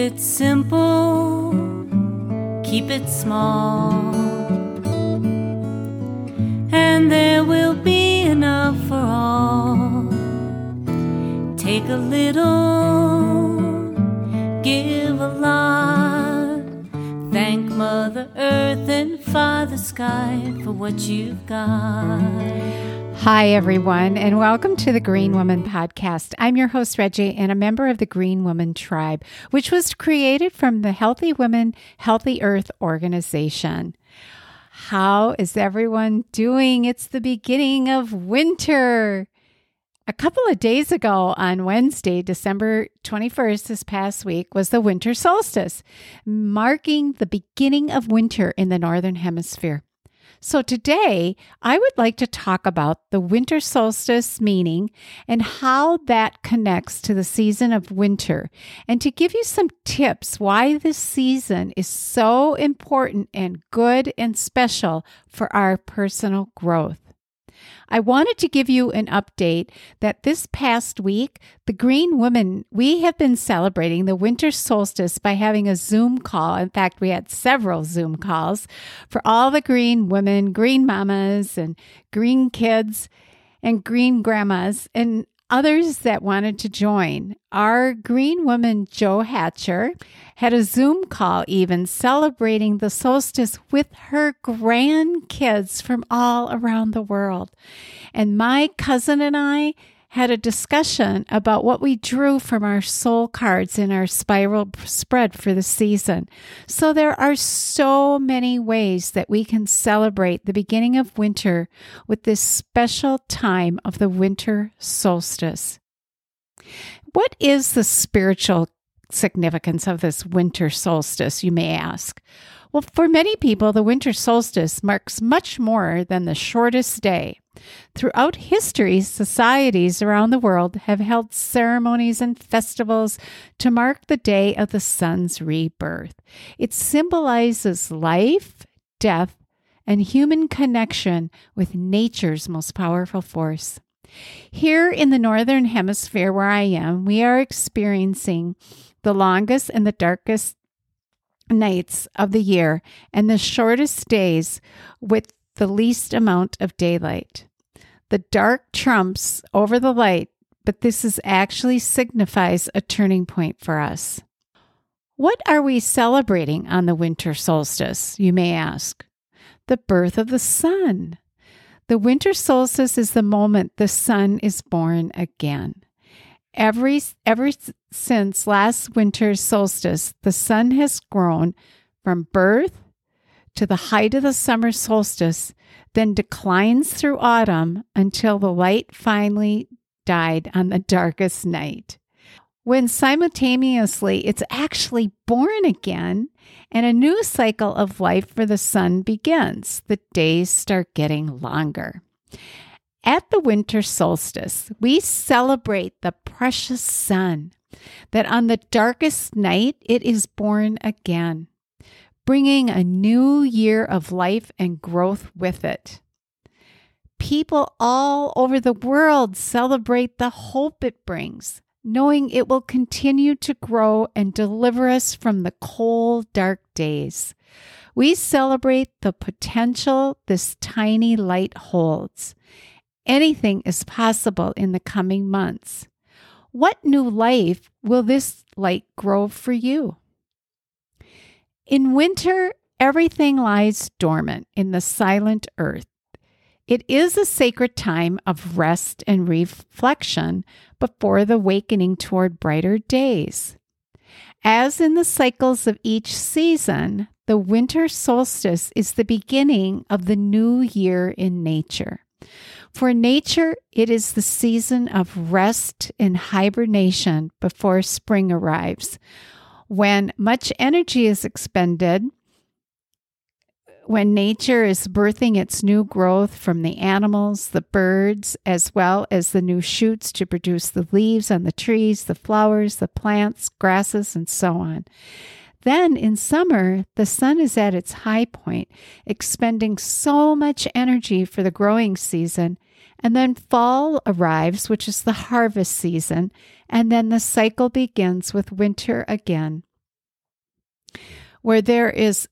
it simple, keep it small, and there will be enough for all. Take a little, give a lot. Thank Mother Earth and Father Sky for what you've got. Hi, everyone, and welcome to the Green Woman Podcast. I'm your host, Reggie, and a member of the Green Woman Tribe, which was created from the Healthy Women, Healthy Earth organization. How is everyone doing? It's the beginning of winter. A couple of days ago on Wednesday, December 21st, this past week, was the winter solstice, marking the beginning of winter in the Northern Hemisphere. So, today I would like to talk about the winter solstice meaning and how that connects to the season of winter, and to give you some tips why this season is so important and good and special for our personal growth. I wanted to give you an update that this past week, the Green Women, we have been celebrating the winter solstice by having a Zoom call. In fact, we had several Zoom calls for all the green women, green mamas, and green kids and green grandmas. And others that wanted to join. Our green woman, Jo Hatcher, had a Zoom call even celebrating the solstice with her grandkids from all around the world. And my cousin and I had a discussion about what we drew from our soul cards in our spiral spread for the season. So there are so many ways that we can celebrate the beginning of winter with this special time of the winter solstice. What is the spiritual significance of this winter solstice, you may ask? Well, for many people, the winter solstice marks much more than the shortest day. Throughout history, societies around the world have held ceremonies and festivals to mark the day of the sun's rebirth. It symbolizes life, death, and human connection with nature's most powerful force. Here in the Northern Hemisphere, where I am, we are experiencing the longest and the darkest nights of the year and the shortest days with the least amount of daylight. The dark trumps over the light, but this is actually signifies a turning point for us. What are we celebrating on the winter solstice, you may ask? The birth of the sun. The winter solstice is the moment the sun is born again. Every, ever since last winter's solstice, the sun has grown from birth to the height of the summer solstice, then declines through autumn until the light finally died on the darkest night. When simultaneously it's actually born again and a new cycle of life for the sun begins, the days start getting longer. At the winter solstice, we celebrate the precious sun, that on the darkest night it is born again, bringing a new year of life and growth with it. People all over the world celebrate the hope it brings, knowing it will continue to grow and deliver us from the cold, dark days. We celebrate the potential this tiny light holds Anything is possible in the coming months. What new life will this light grow for you? In winter, everything lies dormant in the silent earth. It is a sacred time of rest and reflection before the awakening toward brighter days. As in the cycles of each season, the winter solstice is the beginning of the new year in nature. For nature, it is the season of rest and hibernation before spring arrives. When much energy is expended, when nature is birthing its new growth from the animals, the birds, as well as the new shoots to produce the leaves on the trees, the flowers, the plants, grasses, and so on. Then in summer, the sun is at its high point, expending so much energy for the growing season. And then fall arrives, which is the harvest season. And then the cycle begins with winter again. where there is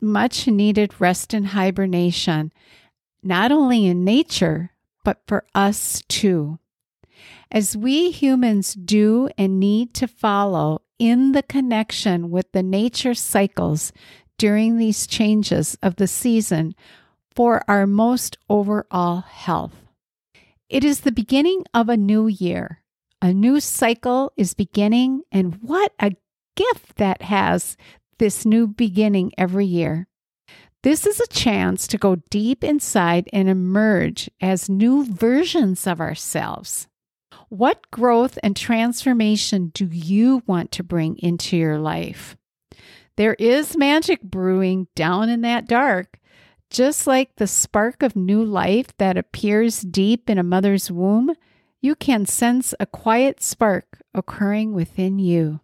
much needed rest and hibernation, not only in nature, but for us too. As we humans do and need to follow in the connection with the nature cycles during these changes of the season for our most overall health. It is the beginning of a new year. A new cycle is beginning, and what a gift that has this new beginning every year. This is a chance to go deep inside and emerge as new versions of ourselves. What growth and transformation do you want to bring into your life? There is magic brewing down in that dark, just like the spark of new life that appears deep in a mother's womb. You can sense a quiet spark occurring within you.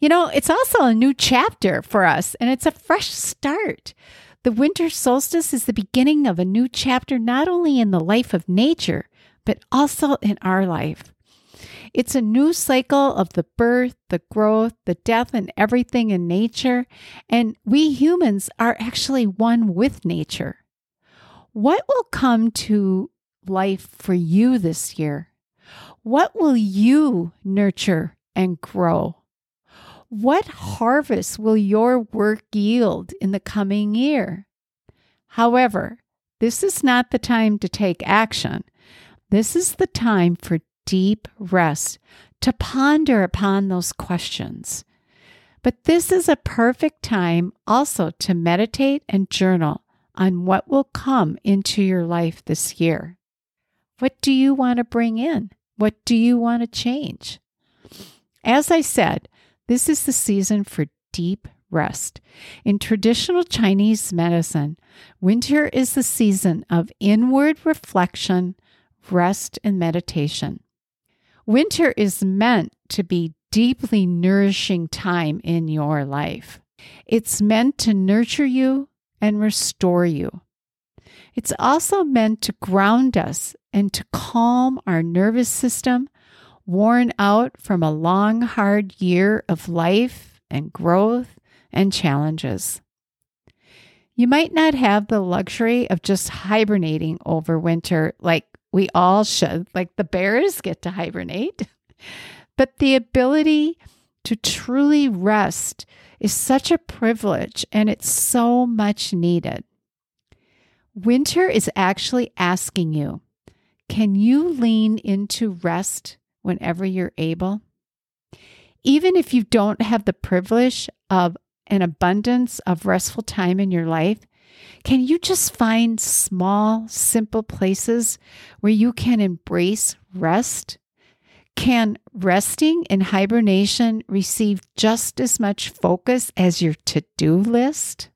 You know, it's also a new chapter for us, and it's a fresh start. The winter solstice is the beginning of a new chapter, not only in the life of nature, but also in our life. It's a new cycle of the birth, the growth, the death, and everything in nature. And we humans are actually one with nature. What will come to life for you this year? What will you nurture and grow? What harvest will your work yield in the coming year? However, this is not the time to take action. This is the time for deep rest, to ponder upon those questions. But this is a perfect time also to meditate and journal on what will come into your life this year. What do you want to bring in? What do you want to change? As I said, this is the season for deep rest. In traditional Chinese medicine, winter is the season of inward reflection, rest, and meditation. Winter is meant to be deeply nourishing time in your life. It's meant to nurture you and restore you. It's also meant to ground us and to calm our nervous system worn out from a long, hard year of life and growth and challenges. You might not have the luxury of just hibernating over winter like we all should, like the bears get to hibernate, but the ability to truly rest is such a privilege and it's so much needed. Winter is actually asking you can you lean into rest whenever you're able. Even if you don't have the privilege of an abundance of restful time in your life, can you just find small, simple places where you can embrace rest? Can resting in hibernation receive just as much focus as your to do list?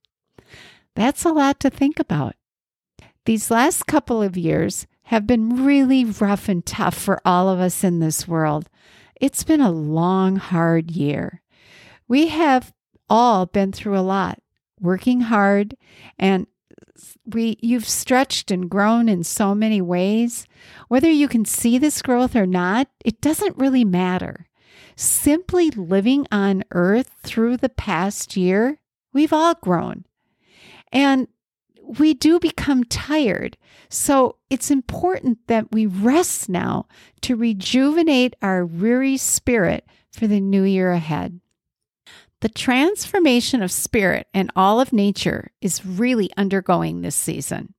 That's a lot to think about. These last couple of years, have been really rough and tough for all of us in this world. It's been a long, hard year. We have all been through a lot, working hard, and we you've stretched and grown in so many ways. Whether you can see this growth or not, it doesn't really matter. Simply living on earth through the past year, we've all grown. And we do become tired. So it's important that we rest now to rejuvenate our weary spirit for the new year ahead. The transformation of spirit and all of nature is really undergoing this season.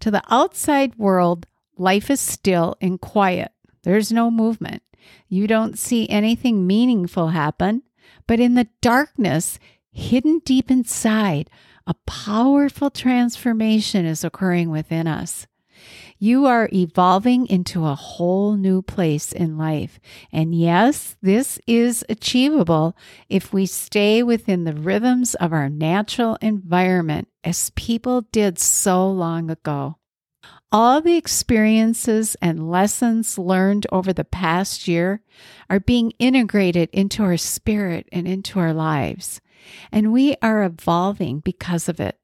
To the outside world, life is still and quiet. There's no movement. You don't see anything meaningful happen. But in the darkness, hidden deep inside, a powerful transformation is occurring within us. You are evolving into a whole new place in life. And yes, this is achievable if we stay within the rhythms of our natural environment, as people did so long ago. All the experiences and lessons learned over the past year are being integrated into our spirit and into our lives and we are evolving because of it.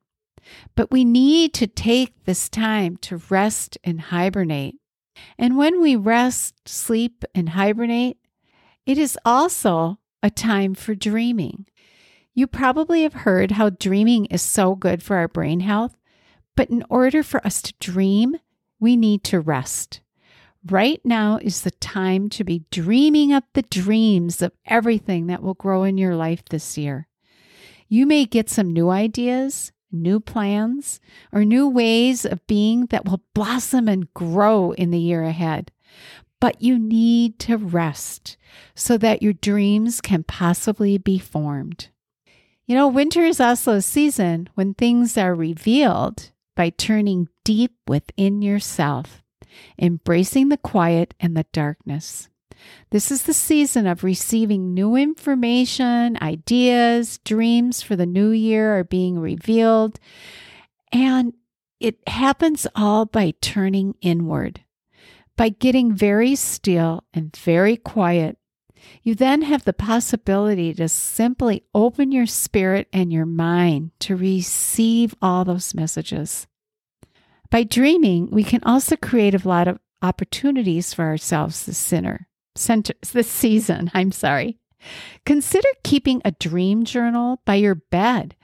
But we need to take this time to rest and hibernate. And when we rest, sleep, and hibernate, it is also a time for dreaming. You probably have heard how dreaming is so good for our brain health, but in order for us to dream, we need to rest. Right now is the time to be dreaming up the dreams of everything that will grow in your life this year. You may get some new ideas, new plans, or new ways of being that will blossom and grow in the year ahead. But you need to rest so that your dreams can possibly be formed. You know, winter is also a season when things are revealed by turning deep within yourself, embracing the quiet and the darkness. This is the season of receiving new information, ideas, dreams for the new year are being revealed. And it happens all by turning inward, by getting very still and very quiet. You then have the possibility to simply open your spirit and your mind to receive all those messages. By dreaming, we can also create a lot of opportunities for ourselves this sinner, center, this season. I'm sorry. Consider keeping a dream journal by your bed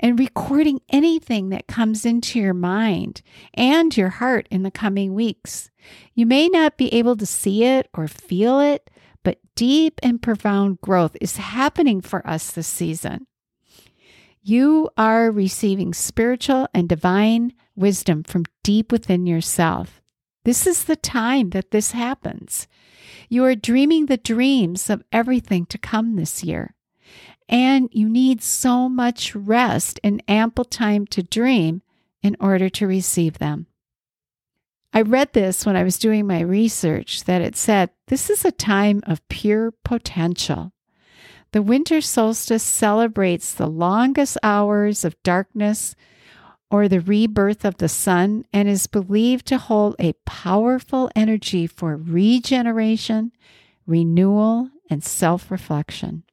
and recording anything that comes into your mind and your heart in the coming weeks. You may not be able to see it or feel it, but deep and profound growth is happening for us this season. You are receiving spiritual and divine wisdom from deep within yourself. This is the time that this happens. You are dreaming the dreams of everything to come this year. And you need so much rest and ample time to dream in order to receive them. I read this when I was doing my research that it said this is a time of pure potential. The winter solstice celebrates the longest hours of darkness or the rebirth of the sun and is believed to hold a powerful energy for regeneration, renewal, and self reflection.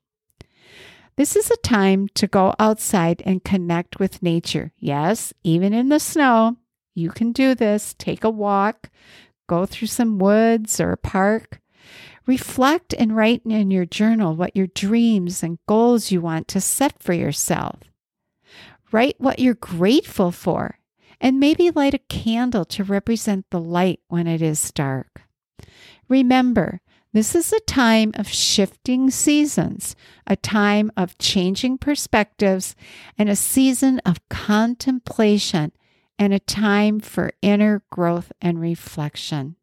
This is a time to go outside and connect with nature. Yes, even in the snow, you can do this. Take a walk, go through some woods or a park. Reflect and write in your journal what your dreams and goals you want to set for yourself. Write what you're grateful for and maybe light a candle to represent the light when it is dark. Remember, this is a time of shifting seasons, a time of changing perspectives, and a season of contemplation, and a time for inner growth and reflection.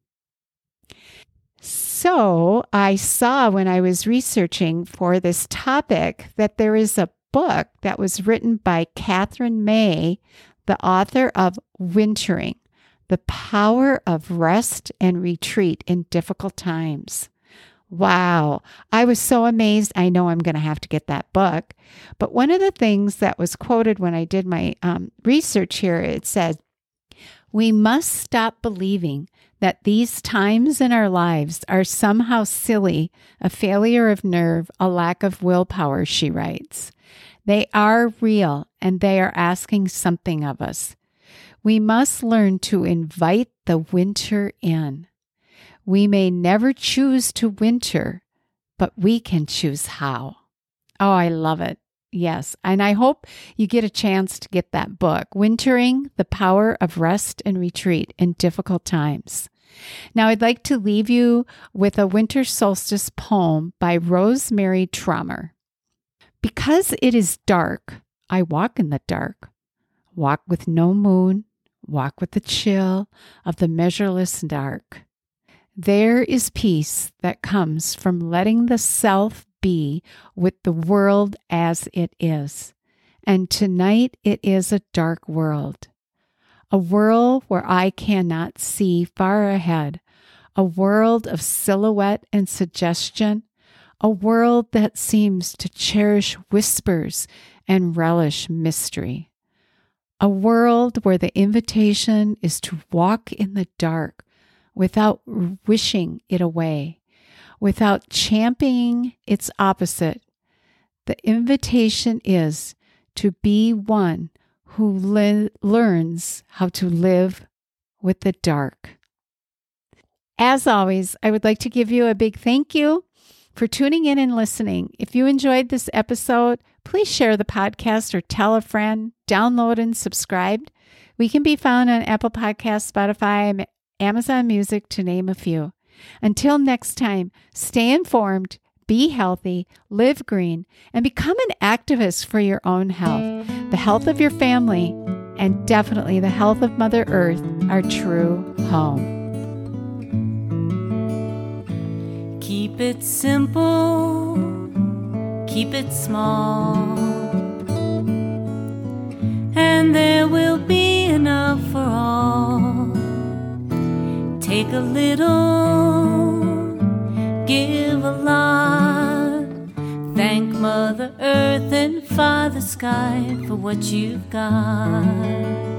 So, I saw when I was researching for this topic that there is a book that was written by Katherine May, the author of Wintering The Power of Rest and Retreat in Difficult Times. Wow, I was so amazed. I know I'm going to have to get that book. But one of the things that was quoted when I did my um, research here, it said, We must stop believing that these times in our lives are somehow silly, a failure of nerve, a lack of willpower, she writes. They are real and they are asking something of us. We must learn to invite the winter in. We may never choose to winter, but we can choose how. Oh, I love it. Yes. And I hope you get a chance to get that book, Wintering the Power of Rest and Retreat in Difficult Times. Now, I'd like to leave you with a winter solstice poem by Rosemerry Trommer. Because it is dark, I walk in the dark, walk with no moon, walk with the chill of the measureless dark. There is peace that comes from letting the self be with the world as it is. And tonight it is a dark world, a world where I cannot see far ahead, a world of silhouette and suggestion, a world that seems to cherish whispers and relish mystery. A world where the invitation is to walk in the dark without wishing it away, without championing its opposite. The invitation is to be one who le- learns how to live with the dark. As always, I would like to give you a big thank you for tuning in and listening. If you enjoyed this episode, please share the podcast or tell a friend, download and subscribe. We can be found on Apple Podcasts, Spotify, Amazon Music, to name a few. Until next time, stay informed, be healthy, live green, and become an activist for your own health, the health of your family, and definitely the health of Mother Earth, our true home. Keep it simple, keep it small, and there will be enough for all. Take a little, give a lot. Thank Mother Earth and Father Sky for what you've got.